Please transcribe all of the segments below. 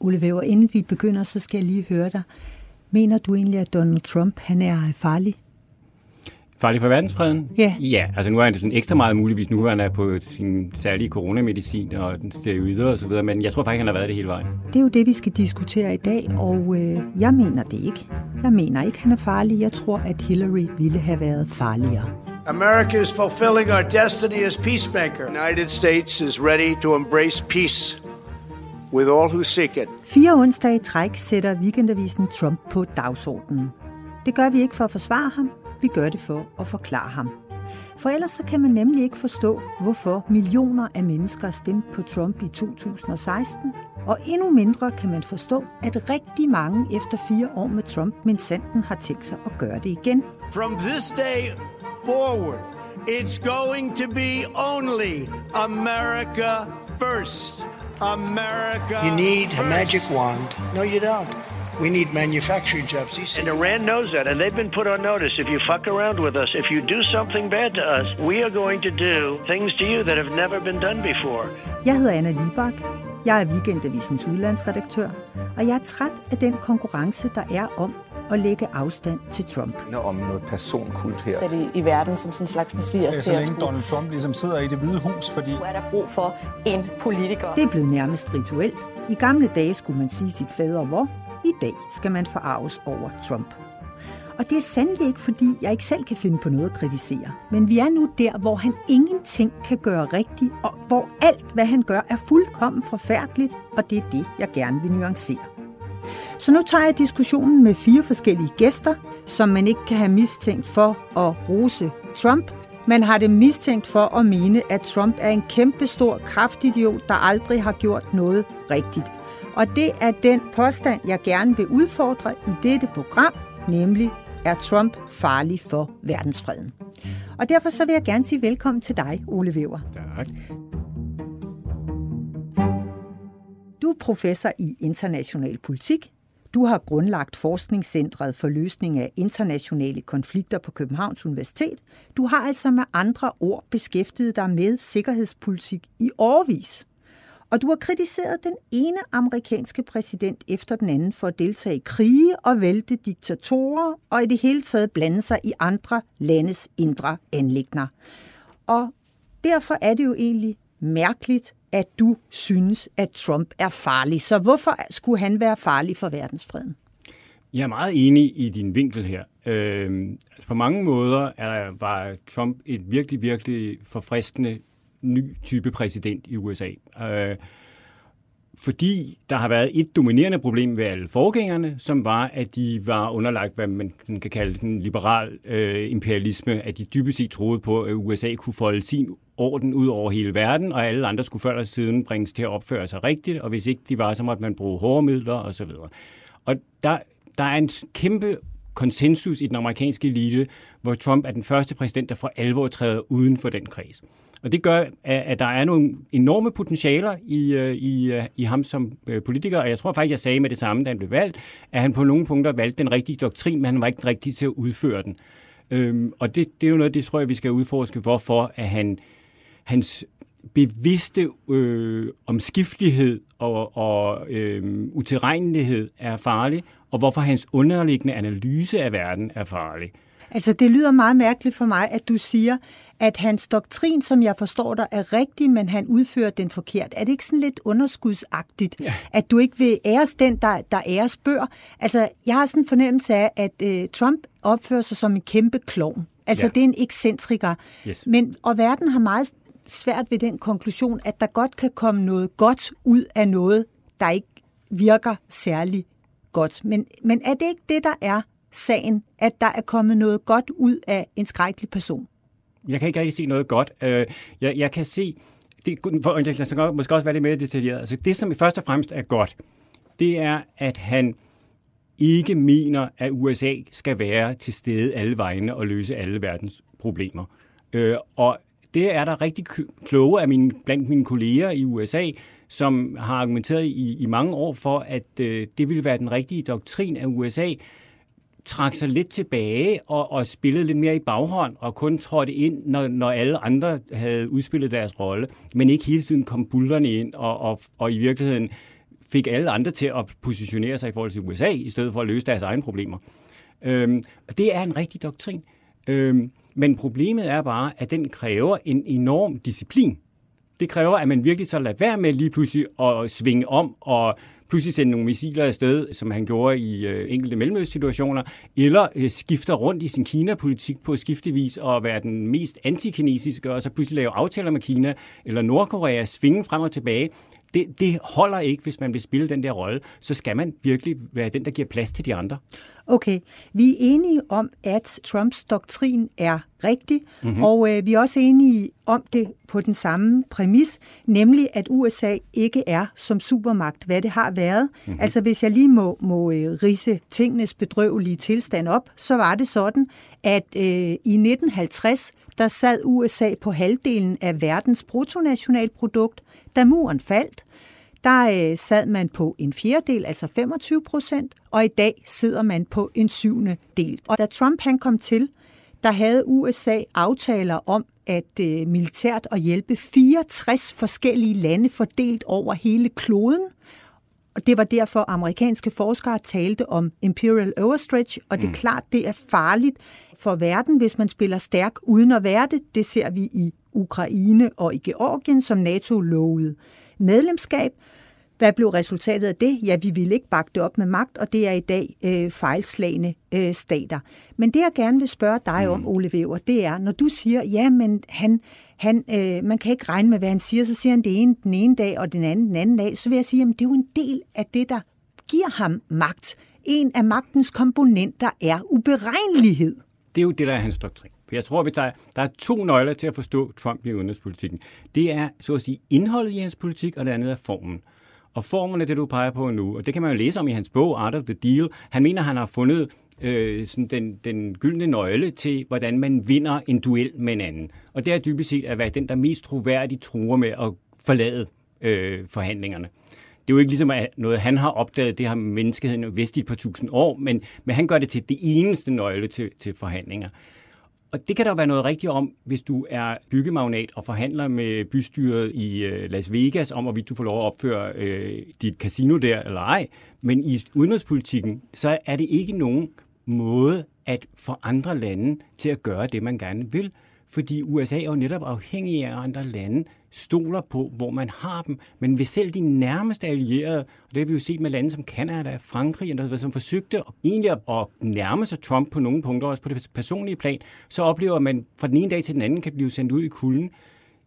Ole Væver, inden vi begynder, så skal jeg lige høre dig. Mener du egentlig, at Donald Trump han er farlig? Farlig for verdensfreden? Ja. Ja, altså nu er han sådan ekstra meget muligvis, nu han er på sin særlige coronamedicin og steroider og så videre, men jeg tror faktisk, han har været det hele vejen. Det er jo det, vi skal diskutere i dag, og øh, jeg mener det ikke. Jeg mener ikke, han er farlig. Jeg tror, at Hillary ville have været farligere. America is fulfilling our destiny as peacemaker. The United States is ready to embrace peace with all who seek it. Fire onsdage i træk sætter weekendavisen Trump på dagsordenen. Det gør vi ikke for at forsvare ham, vi gør det for at forklare ham. For ellers så kan man nemlig ikke forstå, hvorfor millioner af mennesker stemte på Trump i 2016, og endnu mindre kan man forstå, at rigtig mange efter fire år med Trump men sanden har tænkt sig at gøre det igen. From this day forward, it's going to be only America first. America You need first. a magic wand. No, you don't. We need manufacturing jobs. He said, And Iran knows that, and they've been put on notice. If you fuck around with us, if you do something bad to us, we are going to do things to you that have never been done before. Jeg hedder Anna Libak. Jeg er Weekendavisens udlandsredaktør, og jeg er træt af den konkurrence, der er om at lægge afstand til Trump. om noget personkult her. sat i, i verden som sådan en slags messias så til at længe skulle. Donald Trump ligesom sidder i det hvide hus, fordi Nu er der brug for en politiker. Det er blevet nærmest rituelt. I gamle dage skulle man sige sit fader hvor. I dag skal man forarves over Trump. Og det er sandelig ikke, fordi jeg ikke selv kan finde på noget at kritisere. Men vi er nu der, hvor han ingenting kan gøre rigtigt, og hvor alt, hvad han gør, er fuldkommen forfærdeligt, og det er det, jeg gerne vil nuancere. Så nu tager jeg diskussionen med fire forskellige gæster, som man ikke kan have mistænkt for at rose Trump. Man har det mistænkt for at mene, at Trump er en kæmpestor kraftidiot, der aldrig har gjort noget rigtigt. Og det er den påstand, jeg gerne vil udfordre i dette program, nemlig er Trump farlig for verdensfreden. Og derfor så vil jeg gerne sige velkommen til dig, Ole Weber. Tak. Du er professor i international politik. Du har grundlagt Forskningscentret for løsning af internationale konflikter på Københavns Universitet. Du har altså med andre ord beskæftiget dig med sikkerhedspolitik i årvis. Og du har kritiseret den ene amerikanske præsident efter den anden for at deltage i krige og vælte diktatorer og i det hele taget blande sig i andre landes indre anlægner. Og derfor er det jo egentlig mærkeligt, at du synes, at Trump er farlig. Så hvorfor skulle han være farlig for verdensfreden? Jeg er meget enig i din vinkel her. Øh, altså på mange måder er, var Trump et virkelig, virkelig forfriskende ny type præsident i USA. Øh, fordi der har været et dominerende problem ved alle forgængerne, som var, at de var underlagt, hvad man kan kalde den liberal øh, imperialisme, at de dybest set troede på, at USA kunne folde sin orden ud over hele verden, og alle andre skulle før eller siden bringes til at opføre sig rigtigt, og hvis ikke de var, så måtte man bruge hårde midler osv. Og der, der er en kæmpe konsensus i den amerikanske elite, hvor Trump er den første præsident, der for alvor træder uden for den kreds. Og det gør, at der er nogle enorme potentialer i, øh, i, øh, i ham som øh, politiker, og jeg tror faktisk, jeg sagde med det samme, da han blev valgt, at han på nogle punkter valgte den rigtige doktrin, men han var ikke den rigtige til at udføre den. Øhm, og det, det er jo noget, det tror jeg, vi skal udforske, hvorfor at han, hans bevidste øh, omskiftelighed og, og øh, utilregnelighed er farlig, og hvorfor hans underliggende analyse af verden er farlig. Altså, det lyder meget mærkeligt for mig, at du siger, at hans doktrin, som jeg forstår dig, er rigtig, men han udfører den forkert. Er det ikke sådan lidt underskudsagtigt, ja. at du ikke vil æres den, der, der æres bør? Altså, jeg har sådan en fornemmelse af, at øh, Trump opfører sig som en kæmpe klovn. Altså, ja. det er en ekscentriker. Yes. Men, og verden har meget svært ved den konklusion, at der godt kan komme noget godt ud af noget, der ikke virker særlig godt. Men, men er det ikke det, der er sagen, at der er kommet noget godt ud af en skrækkelig person? Jeg kan ikke rigtig se noget godt. Øh, jeg, jeg kan se, det, for, jeg skal måske også være lidt mere detaljeret. Altså det, som først og fremmest er godt, det er, at han ikke mener, at USA skal være til stede alle vegne og løse alle verdens problemer. Øh, og det er der rigtig kloge af mine, blandt mine kolleger i USA, som har argumenteret i, i mange år for, at øh, det ville være den rigtige doktrin af USA, trak sig lidt tilbage og, og spillede lidt mere i baghånd og kun trådte ind, når, når alle andre havde udspillet deres rolle, men ikke hele tiden kom bullerne ind og, og, og i virkeligheden fik alle andre til at positionere sig i forhold til USA, i stedet for at løse deres egne problemer. Øhm, det er en rigtig doktrin. Øhm, men problemet er bare, at den kræver en enorm disciplin. Det kræver, at man virkelig så lader være med lige pludselig at svinge om og pludselig sende nogle missiler afsted, som han gjorde i øh, enkelte mellemøstsituationer, eller øh, skifter rundt i sin Kina-politik på skiftevis og være den mest antikinesiske, og så pludselig lave aftaler med Kina eller Nordkorea, svinge frem og tilbage. Det, det holder ikke, hvis man vil spille den der rolle. Så skal man virkelig være den, der giver plads til de andre. Okay, vi er enige om, at Trumps doktrin er rigtig, mm-hmm. og øh, vi er også enige om det på den samme præmis, nemlig at USA ikke er som supermagt, hvad det har været. Mm-hmm. Altså hvis jeg lige må, må øh, rise tingenes bedrøvelige tilstand op, så var det sådan, at øh, i 1950, der sad USA på halvdelen af verdens bruttonationalprodukt. Da muren faldt, der øh, sad man på en fjerdedel, altså 25 procent, og i dag sidder man på en syvende del. Og da Trump han kom til, der havde USA aftaler om at øh, militært at hjælpe 64 forskellige lande fordelt over hele kloden. Og det var derfor, amerikanske forskere talte om imperial overstretch, og det er mm. klart, det er farligt for verden, hvis man spiller stærk uden at være det. Det ser vi i Ukraine og i Georgien, som NATO lovede medlemskab. Hvad blev resultatet af det? Ja, vi ville ikke bakke det op med magt, og det er i dag øh, fejlslagende øh, stater. Men det, jeg gerne vil spørge dig mm. om, Ole Weber, det er, når du siger, ja, men han, han, øh, man kan ikke regne med, hvad han siger, så siger han det ene den ene dag, og den anden den anden dag, så vil jeg sige, at det er jo en del af det, der giver ham magt. En af magtens komponenter er uberegnelighed. Det er jo det, der er hans doktrin. For jeg tror, at der, der er to nøgler til at forstå Trump i udenrigspolitikken. Det er, så at sige, indholdet i hans politik, og det andet er formen. Og formen er det, du peger på nu, og det kan man jo læse om i hans bog, Art of the Deal. Han mener, han har fundet øh, sådan den, den gyldne nøgle til, hvordan man vinder en duel med en anden. Og det er dybest set at være den, der mest troværdigt truer med at forlade øh, forhandlingerne. Det er jo ikke ligesom noget, han har opdaget, det har menneskeheden vidst i et par tusind år, men, men han gør det til det eneste nøgle til, til forhandlinger. Og det kan der være noget rigtigt om, hvis du er byggemagnat og forhandler med bystyret i øh, Las Vegas om, hvorvidt du får lov at opføre øh, dit casino der eller ej. Men i udenrigspolitikken, så er det ikke nogen måde at få andre lande til at gøre det, man gerne vil. Fordi USA er jo netop afhængig af andre lande, stoler på, hvor man har dem. Men hvis selv de nærmeste allierede, og det har vi jo set med lande som Kanada, Frankrig, der, som forsøgte egentlig at nærme sig Trump på nogle punkter, også på det personlige plan, så oplever man fra den ene dag til den anden kan blive sendt ud i kulden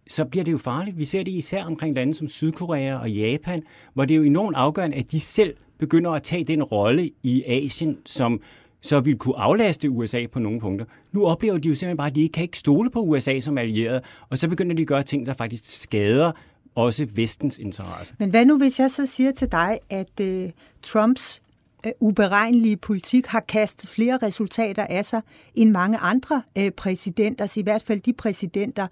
så bliver det jo farligt. Vi ser det især omkring lande som Sydkorea og Japan, hvor det er jo enormt afgørende, at de selv begynder at tage den rolle i Asien, som så ville kunne aflaste USA på nogle punkter. Nu oplever de jo simpelthen bare, at de ikke kan ikke stole på USA som allieret, og så begynder de at gøre ting, der faktisk skader også vestens interesse. Men hvad nu, hvis jeg så siger til dig, at uh, Trumps uh, uberegnelige politik har kastet flere resultater af sig end mange andre uh, præsidenter, altså i hvert fald de præsidenter,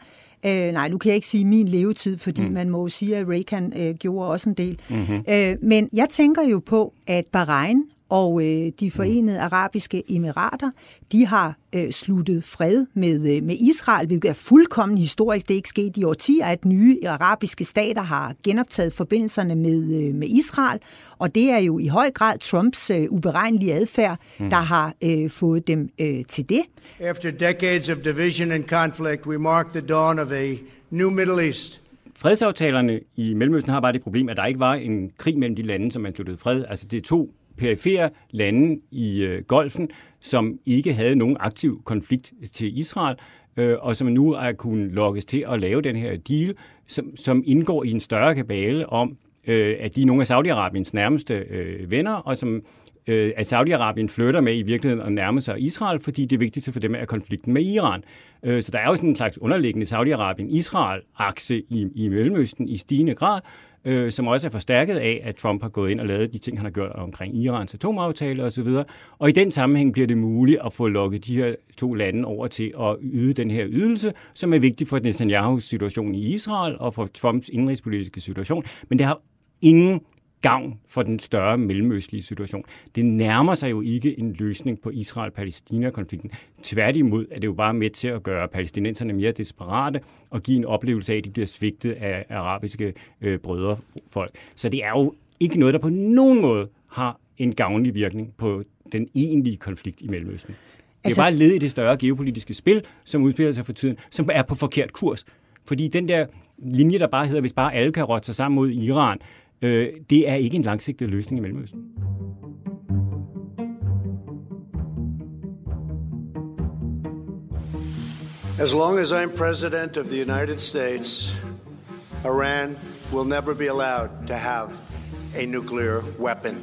uh, nej, nu kan jeg ikke sige min levetid, fordi mm. man må jo sige, at Reagan uh, gjorde også en del. Mm-hmm. Uh, men jeg tænker jo på, at Bahrain og øh, de forenede arabiske emirater, de har øh, sluttet fred med, øh, med Israel, hvilket er fuldkommen historisk. Det er ikke sket i årtier, at nye arabiske stater har genoptaget forbindelserne med, øh, med Israel, og det er jo i høj grad Trumps øh, uberegnelige adfærd, mm. der har øh, fået dem øh, til det. After decades of division and conflict, we mark the dawn of a new Middle East. Fredsaftalerne i Mellemøsten har bare det problem, at der ikke var en krig mellem de lande, som man sluttede fred. Altså det er to perifere lande i øh, Golfen, som ikke havde nogen aktiv konflikt til Israel, øh, og som nu er kunnet lokkes til at lave den her deal, som, som indgår i en større kabale om, øh, at de er nogle af Saudi-Arabiens nærmeste øh, venner, og som øh, at Saudi-Arabien flytter med i virkeligheden at nærme sig Israel, fordi det vigtigste for dem er konflikten med Iran. Øh, så der er jo sådan en slags underliggende Saudi-Arabien-Israel-akse i, i Mellemøsten i stigende grad, øh, som også er forstærket af, at Trump har gået ind og lavet de ting, han har gjort omkring Irans atomaftale osv. Og i den sammenhæng bliver det muligt at få lukket de her to lande over til at yde den her ydelse, som er vigtig for Netanyahu's situation i Israel og for Trumps indrigspolitiske situation. Men det har ingen gavn for den større mellemøstlige situation. Det nærmer sig jo ikke en løsning på Israel-Palæstina-konflikten. Tværtimod er det jo bare med til at gøre palæstinenserne mere desperate og give en oplevelse af, at de bliver svigtet af arabiske øh, brødrefolk. Så det er jo ikke noget, der på nogen måde har en gavnlig virkning på den egentlige konflikt i Mellemøsten. Det er altså, bare led i det større geopolitiske spil, som udspiller sig for tiden, som er på forkert kurs. Fordi den der linje, der bare hedder, hvis bare alle kan rotte sig sammen mod Iran, øh, det er ikke en langsigtet løsning i Mellemøsten. As long as I'm president of the United States, Iran will never be allowed to have a nuclear weapon.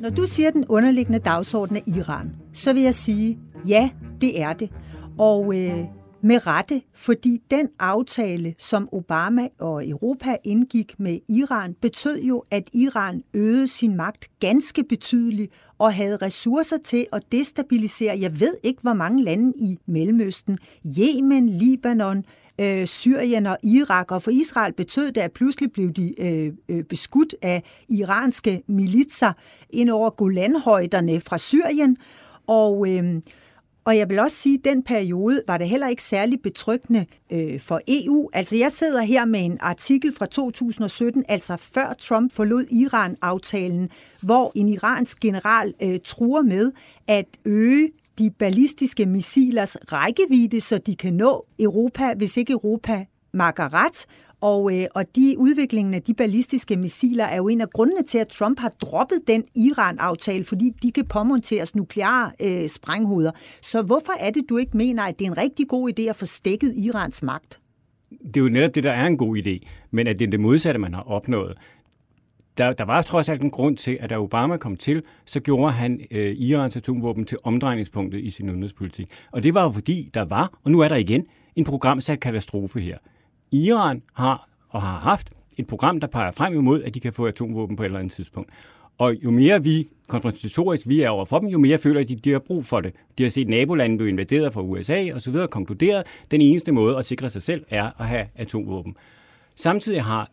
Når du siger, at den underliggende dagsorden er Iran, så vil jeg sige, ja, det er det. Og øh, med rette, fordi den aftale, som Obama og Europa indgik med Iran, betød jo, at Iran øgede sin magt ganske betydeligt og havde ressourcer til at destabilisere, jeg ved ikke hvor mange lande i Mellemøsten, Yemen, Libanon, øh, Syrien og Irak, og for Israel betød det, at pludselig blev de øh, øh, beskudt af iranske militser ind over Golanhøjderne fra Syrien, og øh, og jeg vil også sige, at den periode var det heller ikke særlig betryggende øh, for EU. Altså jeg sidder her med en artikel fra 2017, altså før Trump forlod Iran-aftalen, hvor en iransk general øh, truer med at øge de ballistiske missilers rækkevidde, så de kan nå Europa, hvis ikke Europa makker ret, og, øh, og de udviklingen af de ballistiske missiler er jo en af grundene til, at Trump har droppet den Iran-aftale, fordi de kan påmonteres nukleare øh, sprænghoveder. Så hvorfor er det, du ikke mener, at det er en rigtig god idé at få stækket Irans magt? Det er jo netop det, der er en god idé, men at det er det modsatte, man har opnået. Der, der var trods alt en grund til, at da Obama kom til, så gjorde han øh, Irans atomvåben til omdrejningspunktet i sin udenrigspolitik. Og det var jo fordi, der var, og nu er der igen, en programsat katastrofe her. Iran har og har haft et program, der peger frem imod, at de kan få atomvåben på et eller andet tidspunkt. Og jo mere vi konfrontatorisk vi er over for dem, jo mere føler de, de har brug for det. De har set nabolandet blive invaderet fra USA og så videre, konkluderet, at den eneste måde at sikre sig selv er at have atomvåben. Samtidig har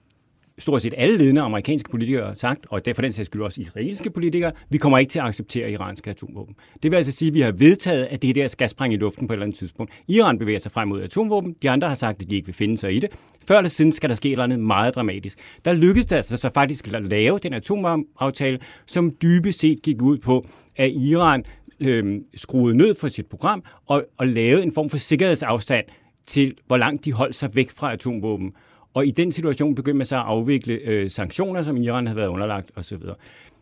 stort set alle ledende amerikanske politikere sagt, og for den sags skyld også israelske politikere, vi kommer ikke til at acceptere iranske atomvåben. Det vil altså sige, at vi har vedtaget, at det der skal sprænge i luften på et eller andet tidspunkt. Iran bevæger sig frem mod atomvåben, de andre har sagt, at de ikke vil finde sig i det. Før eller siden skal der ske et eller andet meget dramatisk. Der lykkedes det altså så faktisk at lave den atomaftale, som dybest set gik ud på, at Iran øh, skruede ned for sit program og, og lavede en form for sikkerhedsafstand til, hvor langt de holdt sig væk fra atomvåben. Og i den situation begyndte man så at afvikle øh, sanktioner, som Iran havde været underlagt osv.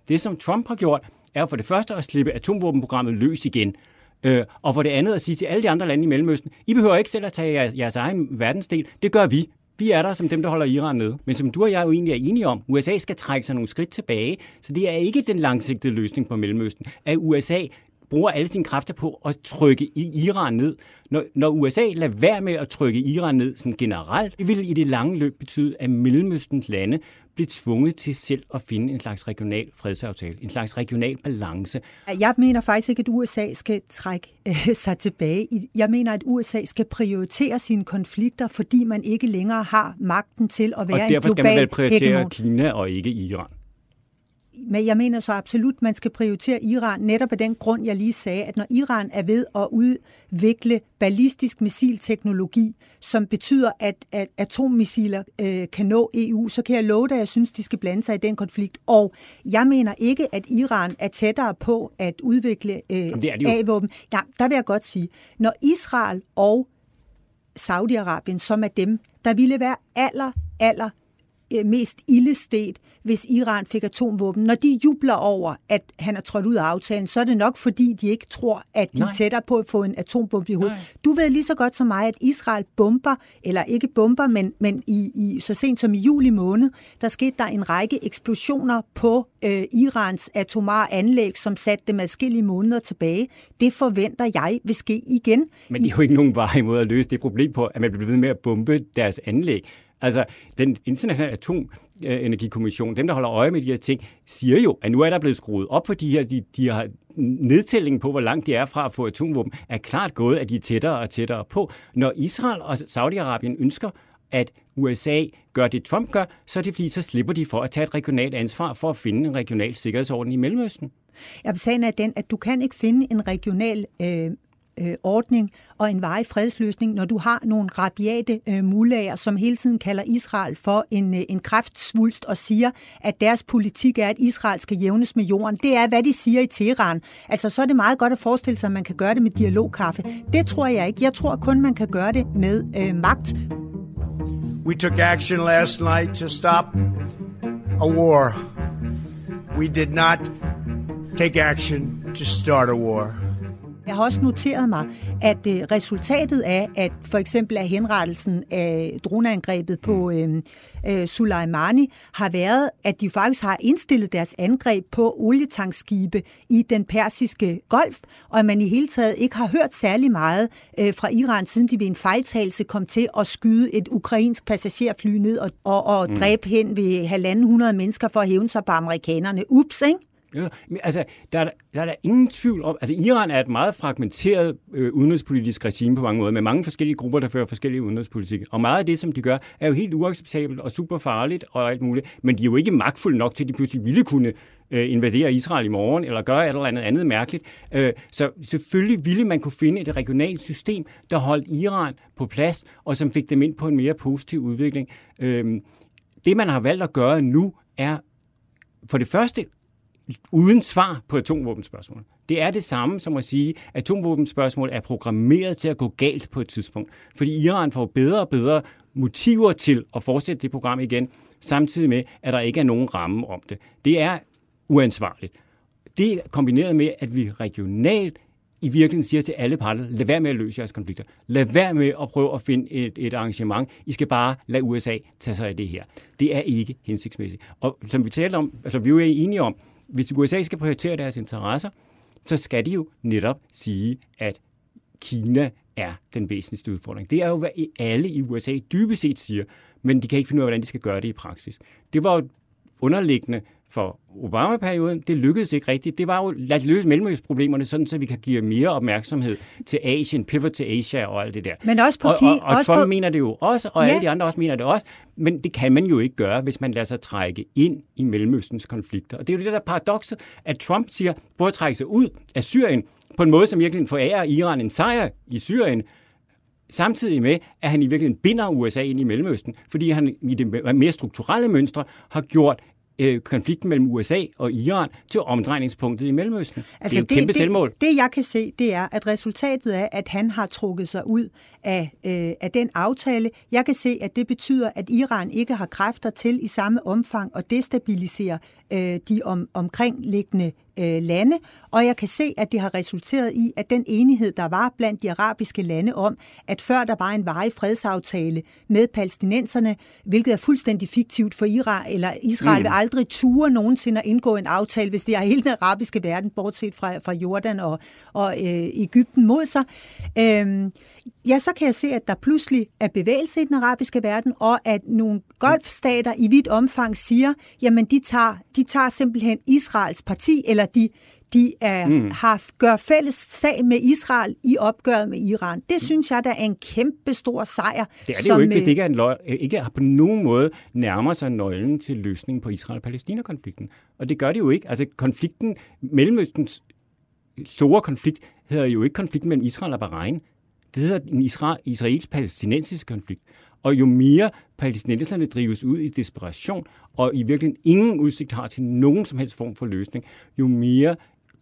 Det, som Trump har gjort, er for det første at slippe atomvåbenprogrammet løs igen. Øh, og for det andet at sige til alle de andre lande i Mellemøsten, I behøver ikke selv at tage jeres, jeres egen verdensdel. Det gør vi. Vi er der som dem, der holder Iran nede. Men som du og jeg jo egentlig er enige om, USA skal trække sig nogle skridt tilbage. Så det er ikke den langsigtede løsning på Mellemøsten, at USA bruger alle sine kræfter på at trykke Iran ned. Når, når USA lader være med at trykke Iran ned sådan generelt, det vil i det lange løb betyde, at Mellemøstens lande bliver tvunget til selv at finde en slags regional fredsaftale, en slags regional balance. Jeg mener faktisk ikke, at USA skal trække øh, sig tilbage. Jeg mener, at USA skal prioritere sine konflikter, fordi man ikke længere har magten til at være en global Og derfor skal man vel prioritere hegemon. Kina og ikke Iran men jeg mener så absolut, man skal prioritere Iran netop af den grund, jeg lige sagde, at når Iran er ved at udvikle ballistisk missilteknologi, som betyder, at, at atommissiler øh, kan nå EU, så kan jeg love dig, at jeg synes, de skal blande sig i den konflikt. Og jeg mener ikke, at Iran er tættere på at udvikle øh, A-våben. Ja, der vil jeg godt sige, når Israel og Saudi-Arabien, som er dem, der ville være aller, aller mest ildestet, hvis Iran fik atomvåben. Når de jubler over, at han er trådt ud af aftalen, så er det nok, fordi de ikke tror, at de Nej. er tættere på at få en atombombe i hovedet. Nej. Du ved lige så godt som mig, at Israel bomber, eller ikke bomber, men, men i, i, så sent som i juli måned, der skete der en række eksplosioner på øh, Irans atomare anlæg, som satte dem adskillige måneder tilbage. Det forventer jeg vil ske igen. Men det er jo ikke nogen vej imod at løse det problem på, at man bliver ved med at bombe deres anlæg. Altså, den internationale atomenergikommission, dem der holder øje med de her ting, siger jo, at nu er der blevet skruet op for de her, de, de har nedtællingen på, hvor langt de er fra at få atomvåben, er klart gået, at de er tættere og tættere på. Når Israel og Saudi-Arabien ønsker at USA gør det, Trump gør, så er det fordi, så slipper de for at tage et regionalt ansvar for at finde en regional sikkerhedsorden i Mellemøsten. Jeg sagen er den, at du kan ikke finde en regional øh, øh, ordning og en varig fredsløsning, når du har nogle rabiate øh, mulager, som hele tiden kalder Israel for en, øh, en kraftsvulst og siger, at deres politik er, at Israel skal jævnes med jorden. Det er, hvad de siger i Teheran. Altså, så er det meget godt at forestille sig, at man kan gøre det med dialogkaffe. Det tror jeg ikke. Jeg tror kun, man kan gøre det med øh, magt. We took action last night to stop a war. We did not take action to start a war. Jeg har også noteret mig, at øh, resultatet af, at for eksempel af henrettelsen af droneangrebet på øh, øh, Soleimani, har været, at de faktisk har indstillet deres angreb på olietankskibe i den persiske golf, og at man i hele taget ikke har hørt særlig meget øh, fra Iran, siden de ved en fejltagelse kom til at skyde et ukrainsk passagerfly ned og, og, og mm. dræbe hen ved halvanden hundrede mennesker for at hævne sig på amerikanerne. Ups, ikke? Ja, men altså, der er, der er der ingen tvivl om, altså Iran er et meget fragmenteret øh, udenrigspolitisk regime på mange måder, med mange forskellige grupper, der fører forskellige udenrigspolitik. Og meget af det, som de gør, er jo helt uacceptabelt og super farligt og alt muligt, men de er jo ikke magtfulde nok til, at de pludselig ville kunne øh, invadere Israel i morgen, eller gøre et eller andet andet mærkeligt. Øh, så selvfølgelig ville man kunne finde et regionalt system, der holdt Iran på plads, og som fik dem ind på en mere positiv udvikling. Øh, det, man har valgt at gøre nu, er for det første uden svar på atomvåbenspørgsmålet. Det er det samme som at sige, at atomvåbenspørgsmål er programmeret til at gå galt på et tidspunkt. Fordi Iran får bedre og bedre motiver til at fortsætte det program igen, samtidig med, at der ikke er nogen ramme om det. Det er uansvarligt. Det er kombineret med, at vi regionalt i virkeligheden siger til alle parter, lad være med at løse jeres konflikter. Lad være med at prøve at finde et, et arrangement. I skal bare lade USA tage sig af det her. Det er ikke hensigtsmæssigt. Og som vi talte om, altså vi er jo enige om, hvis USA skal prioritere deres interesser, så skal de jo netop sige, at Kina er den væsentligste udfordring. Det er jo, hvad alle i USA dybest set siger, men de kan ikke finde ud af, hvordan de skal gøre det i praksis. Det var jo underliggende for Obama-perioden. Det lykkedes ikke rigtigt. Det var jo, lad os løse mellemøstproblemerne, sådan så vi kan give mere opmærksomhed til Asien, pivot til Asia og alt det der. Men også på og, og, og også Trump på... mener det jo også, og ja. alle de andre også mener det også. Men det kan man jo ikke gøre, hvis man lader sig trække ind i Mellemøstens konflikter. Og det er jo det der paradokset, at Trump siger, prøv at trække sig ud af Syrien på en måde, som virkelig forærer Iran en sejr i Syrien, samtidig med, at han i virkeligheden binder USA ind i Mellemøsten, fordi han i det mere strukturelle mønstre har gjort øh, konflikten mellem USA og Iran til omdrejningspunktet i Mellemøsten. Altså, det er jo et kæmpe det, selvmål. Det, jeg kan se, det er, at resultatet er, at han har trukket sig ud af, øh, af den aftale. Jeg kan se, at det betyder, at Iran ikke har kræfter til i samme omfang at destabilisere øh, de om, omkringliggende øh, lande, og jeg kan se, at det har resulteret i, at den enighed, der var blandt de arabiske lande om, at før der var en varig fredsaftale med palæstinenserne, hvilket er fuldstændig fiktivt for Iran, eller Israel mm. vil aldrig ture nogensinde at indgå en aftale, hvis det er hele den arabiske verden, bortset fra, fra Jordan og, og øh, Ægypten mod sig. Øh, ja, så kan jeg se, at der pludselig er bevægelse i den arabiske verden, og at nogle golfstater i vidt omfang siger, jamen de tager, de tager simpelthen Israels parti, eller de, de er, mm. har, gør fælles sag med Israel i opgøret med Iran. Det synes jeg, der er en kæmpe stor sejr. Det er det som, jo ikke, hvis det ikke, er en løg, ikke på nogen måde nærmer sig nøglen til løsningen på Israel-Palæstina-konflikten. Og det gør det jo ikke. Altså konflikten, Mellemøstens store konflikt, hedder jo ikke konflikten mellem Israel og Bahrain. Det hedder en israelsk-palæstinensisk konflikt. Og jo mere palæstinenserne drives ud i desperation, og i virkeligheden ingen udsigt har til nogen som helst form for løsning, jo mere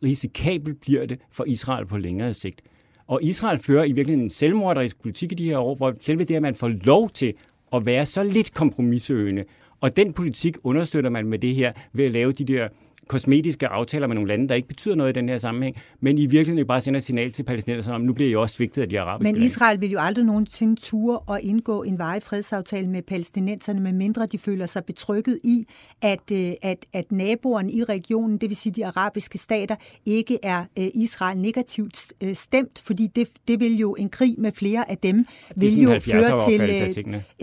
risikabelt bliver det for Israel på længere sigt. Og Israel fører i virkeligheden en selvmorderisk politik i de her år, hvor selve det, at man får lov til at være så lidt kompromissøgende, og den politik understøtter man med det her ved at lave de der kosmetiske aftaler med nogle lande, der ikke betyder noget i den her sammenhæng, men i virkeligheden bare sender et signal til palæstinenserne om, nu bliver I også svigtet af de arabiske Men Israel vil jo aldrig nogensinde ture og indgå en varig fredsaftale med palæstinenserne, medmindre de føler sig betrykket i, at, øh, at, at naboerne i regionen, det vil sige de arabiske stater, ikke er øh, Israel negativt øh, stemt, fordi det, det vil jo en krig med flere af dem, vil jo føre til...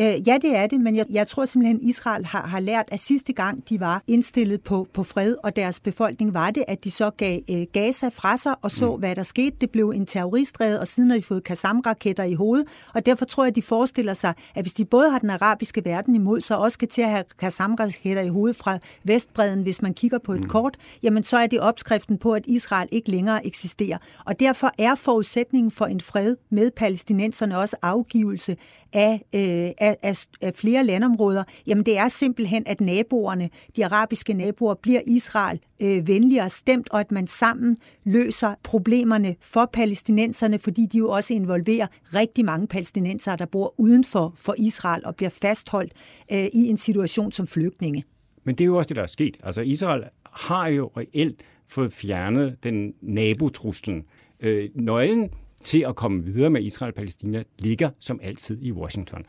Øh, ja, det er det, men jeg, jeg tror simpelthen, Israel Israel har, har lært, at sidste gang de var indstillet på, på fred, og deres befolkning var det, at de så gav øh, Gaza fra sig og så, mm. hvad der skete. Det blev en terroristred, og siden har de fået Qassam-raketter i hovedet, og derfor tror jeg, at de forestiller sig, at hvis de både har den arabiske verden imod, så også skal til at have Qassam-raketter i hovedet fra Vestbreden, hvis man kigger på et mm. kort, jamen så er det opskriften på, at Israel ikke længere eksisterer. Og derfor er forudsætningen for en fred med palæstinenserne også afgivelse af, øh, af, af, af flere landområder, jamen det er simpelthen, at naboerne, de arabiske naboer, bliver Israel øh, venligere stemt, og at man sammen løser problemerne for palæstinenserne, fordi de jo også involverer rigtig mange palæstinenser, der bor uden for, for Israel og bliver fastholdt øh, i en situation som flygtninge. Men det er jo også det, der er sket. Altså Israel har jo reelt fået fjernet den nabotruslen. Øh, nøglen til at komme videre med Israel-Palæstina ligger som altid i Washington.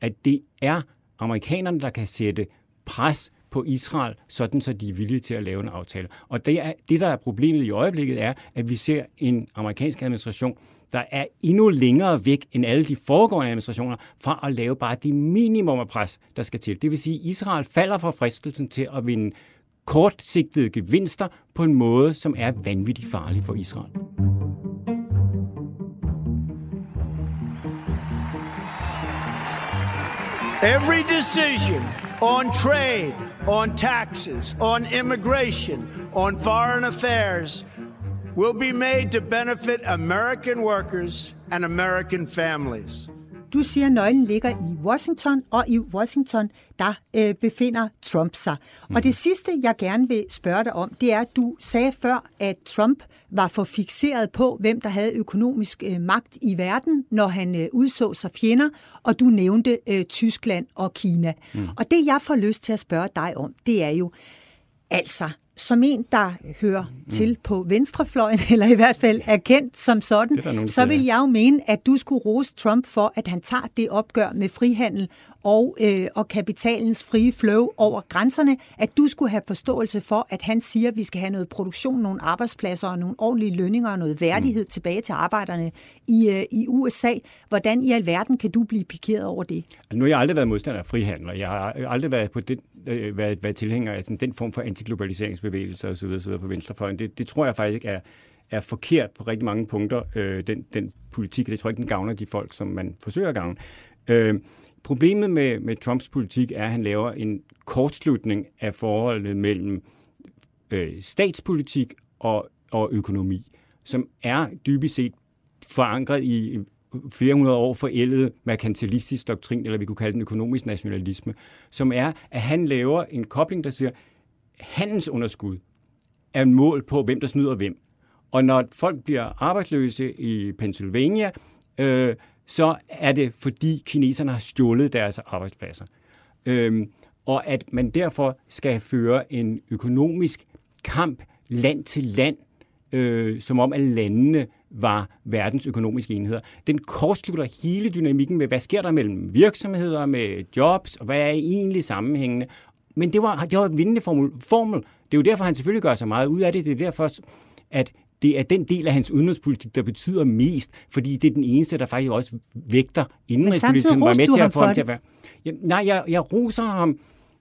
At det er amerikanerne, der kan sætte pres på Israel, sådan så de er villige til at lave en aftale. Og det, er, det, der er problemet i øjeblikket, er, at vi ser en amerikansk administration, der er endnu længere væk end alle de foregående administrationer fra at lave bare det minimum af pres, der skal til. Det vil sige, at Israel falder fra fristelsen til at vinde kortsigtede gevinster på en måde, som er vanvittigt farlig for Israel. Every decision on trade, on taxes, on immigration, on foreign affairs will be made to benefit American workers and American families. Du siger, at nøglen ligger i Washington, og i Washington, der øh, befinder Trump sig. Mm. Og det sidste, jeg gerne vil spørge dig om, det er, at du sagde før, at Trump var for fixeret på, hvem der havde økonomisk øh, magt i verden, når han øh, udså sig fjender, og du nævnte øh, Tyskland og Kina. Mm. Og det, jeg får lyst til at spørge dig om, det er jo, altså, som en, der hører mm. til på venstrefløjen, eller i hvert fald er kendt som sådan, nogen, så vil jeg jo mene, at du skulle rose Trump for, at han tager det opgør med frihandel og, øh, og kapitalens frie flow over grænserne, at du skulle have forståelse for, at han siger, at vi skal have noget produktion, nogle arbejdspladser og nogle ordentlige lønninger og noget værdighed mm. tilbage til arbejderne i, øh, i USA. Hvordan i alverden kan du blive pikeret over det? Nu har jeg aldrig været modstander af frihandel, jeg har aldrig været, på den, øh, været, været tilhænger af sådan, den form for antiglobaliseringsbevægelser osv. osv. på venstrefløjen. Det, det tror jeg faktisk er, er forkert på rigtig mange punkter, øh, den, den politik, og det tror jeg ikke, den gavner de folk, som man forsøger at gavne. Øh, Problemet med, med Trumps politik er, at han laver en kortslutning af forholdet mellem øh, statspolitik og, og økonomi, som er dybest set forankret i flere hundrede år forældet merkantilistisk doktrin, eller vi kunne kalde den økonomisk nationalisme, som er, at han laver en kobling, der siger, handelsunderskud er en mål på, hvem der snyder hvem. Og når folk bliver arbejdsløse i Pennsylvania, øh, så er det fordi kineserne har stjålet deres arbejdspladser. Øhm, og at man derfor skal føre en økonomisk kamp land til land, øh, som om at landene var verdens økonomiske enheder. Den kortslutter hele dynamikken med, hvad sker der mellem virksomheder, med jobs, og hvad er egentlig sammenhængende. Men det var, det var en vindende formel. formel. Det er jo derfor, han selvfølgelig gør så meget ud af det. Det er derfor, at det er den del af hans udenrigspolitik, der betyder mest, fordi det er den eneste, der faktisk også vægter indenrigspolitikken, var med til at få ham til at være. Ja, nej, jeg, jeg roser ham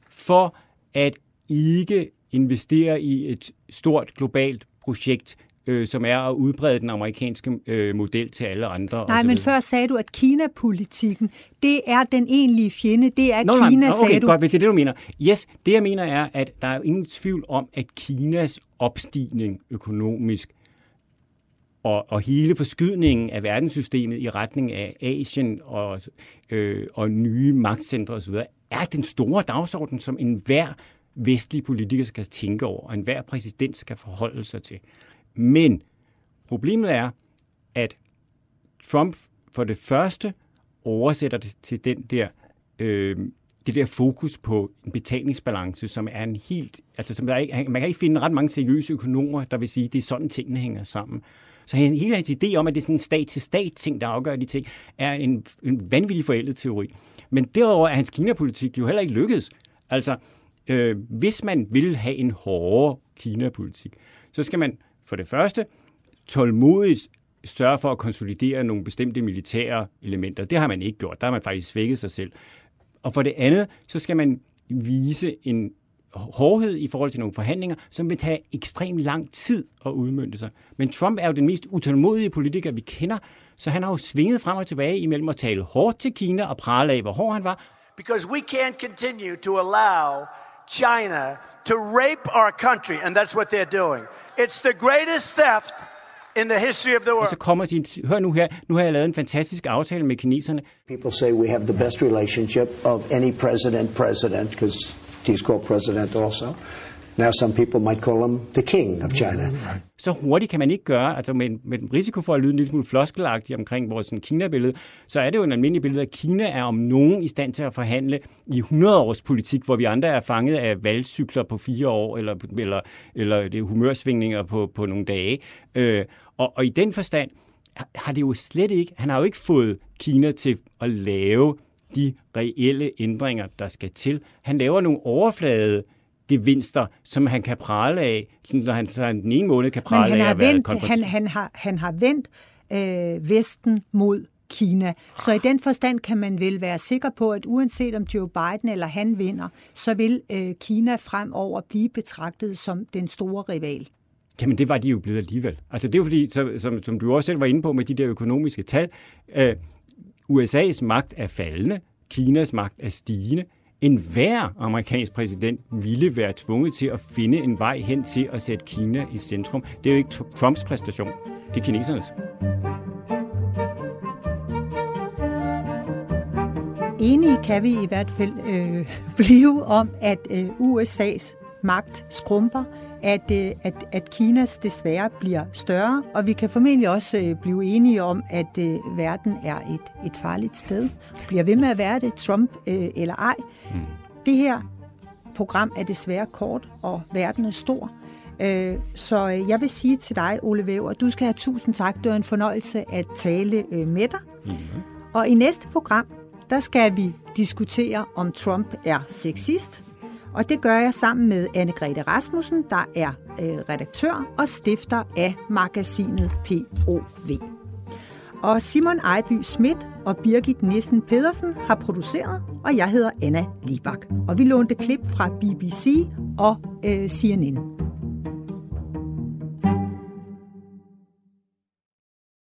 for at ikke investere i et stort globalt projekt, øh, som er at udbrede den amerikanske øh, model til alle andre. Nej, men før sagde du, at Kina-politikken, det er den egentlige fjende, det er Nå, Kina, nej, okay, sagde du. godt, hvis det er det, du mener. Yes, det jeg mener er, at der er ingen tvivl om, at Kinas opstigning økonomisk og, og hele forskydningen af verdenssystemet i retning af Asien og, øh, og nye magtcentre osv., er den store dagsorden, som enhver vestlig politiker skal tænke over, og enhver præsident skal forholde sig til. Men problemet er, at Trump for det første oversætter det til den der, øh, det der fokus på en betalingsbalance, som er en helt... Altså, som der er, man kan ikke finde ret mange seriøse økonomer, der vil sige, at det er sådan, tingene hænger sammen. Så hele hans idé om, at det er sådan en stat-til-stat-ting, der afgør de ting, er en, en vanvittig forældet teori. Men derover er hans Kina-politik jo heller ikke lykkedes. Altså, øh, hvis man vil have en hårdere Kina-politik, så skal man for det første tålmodigt sørge for at konsolidere nogle bestemte militære elementer. Det har man ikke gjort. Der har man faktisk svækket sig selv. Og for det andet, så skal man vise en hårdhed i forhold til nogle forhandlinger, som vil tage ekstremt lang tid at udmynde sig. Men Trump er jo den mest utålmodige politiker, vi kender, så han har jo svinget frem og tilbage imellem at tale hårdt til Kina og prale af, hvor hård han var. Because we can't continue to allow China to rape our country, and that's what they're doing. It's the greatest theft in the history of the Og world. så kommer sin, hør nu her, nu har jeg lavet en fantastisk aftale med kineserne. People say we have the best relationship of any president president, because he's called president also. Now some people might call him the king of China. Mm-hmm. Så hurtigt kan man ikke gøre, altså med, med den risiko for at lyde en lille smule floskelagtig omkring vores sådan, Kina-billede, så er det jo en almindelig billede, at Kina er om nogen i stand til at forhandle i 100 års politik, hvor vi andre er fanget af valgcykler på fire år, eller, eller, eller det er humørsvingninger på, på nogle dage. Øh, og, og i den forstand har det jo slet ikke, han har jo ikke fået Kina til at lave de reelle ændringer, der skal til. Han laver nogle overflade gevinster, som han kan prale af, når han, så han den ene måned kan Men prale han af har at være vendt, konfront- han, han har, han har vendt øh, Vesten mod Kina. Så i den forstand kan man vel være sikker på, at uanset om Joe Biden eller han vinder, så vil øh, Kina fremover blive betragtet som den store rival. Jamen, det var de jo blevet alligevel. Altså, det er jo fordi, så, som, som du også selv var inde på med de der økonomiske tal, øh, USA's magt er faldende, Kinas magt er stigende. En hver amerikansk præsident ville være tvunget til at finde en vej hen til at sætte Kina i centrum. Det er jo ikke Trumps præstation, det er kinesernes. Enige kan vi i hvert fald øh, blive om, at øh, USA's magt skrumper, at, øh, at, at Kinas desværre bliver større, og vi kan formentlig også øh, blive enige om, at øh, verden er et, et farligt sted. Bliver ved med at være det, Trump øh, eller ej. Mm. Det her program er desværre kort, og verden er stor. Øh, Så jeg vil sige til dig, Ole Væver, du skal have tusind tak. Det var en fornøjelse at tale øh, med dig. Mm-hmm. Og i næste program, der skal vi diskutere, om Trump er sexist. Og det gør jeg sammen med Anne-Grethe Rasmussen, der er øh, redaktør og stifter af magasinet POV. Og Simon Ejby Schmidt og Birgit Nissen Pedersen har produceret, og jeg hedder Anna Libak. Og vi lånte klip fra BBC og øh, CNN.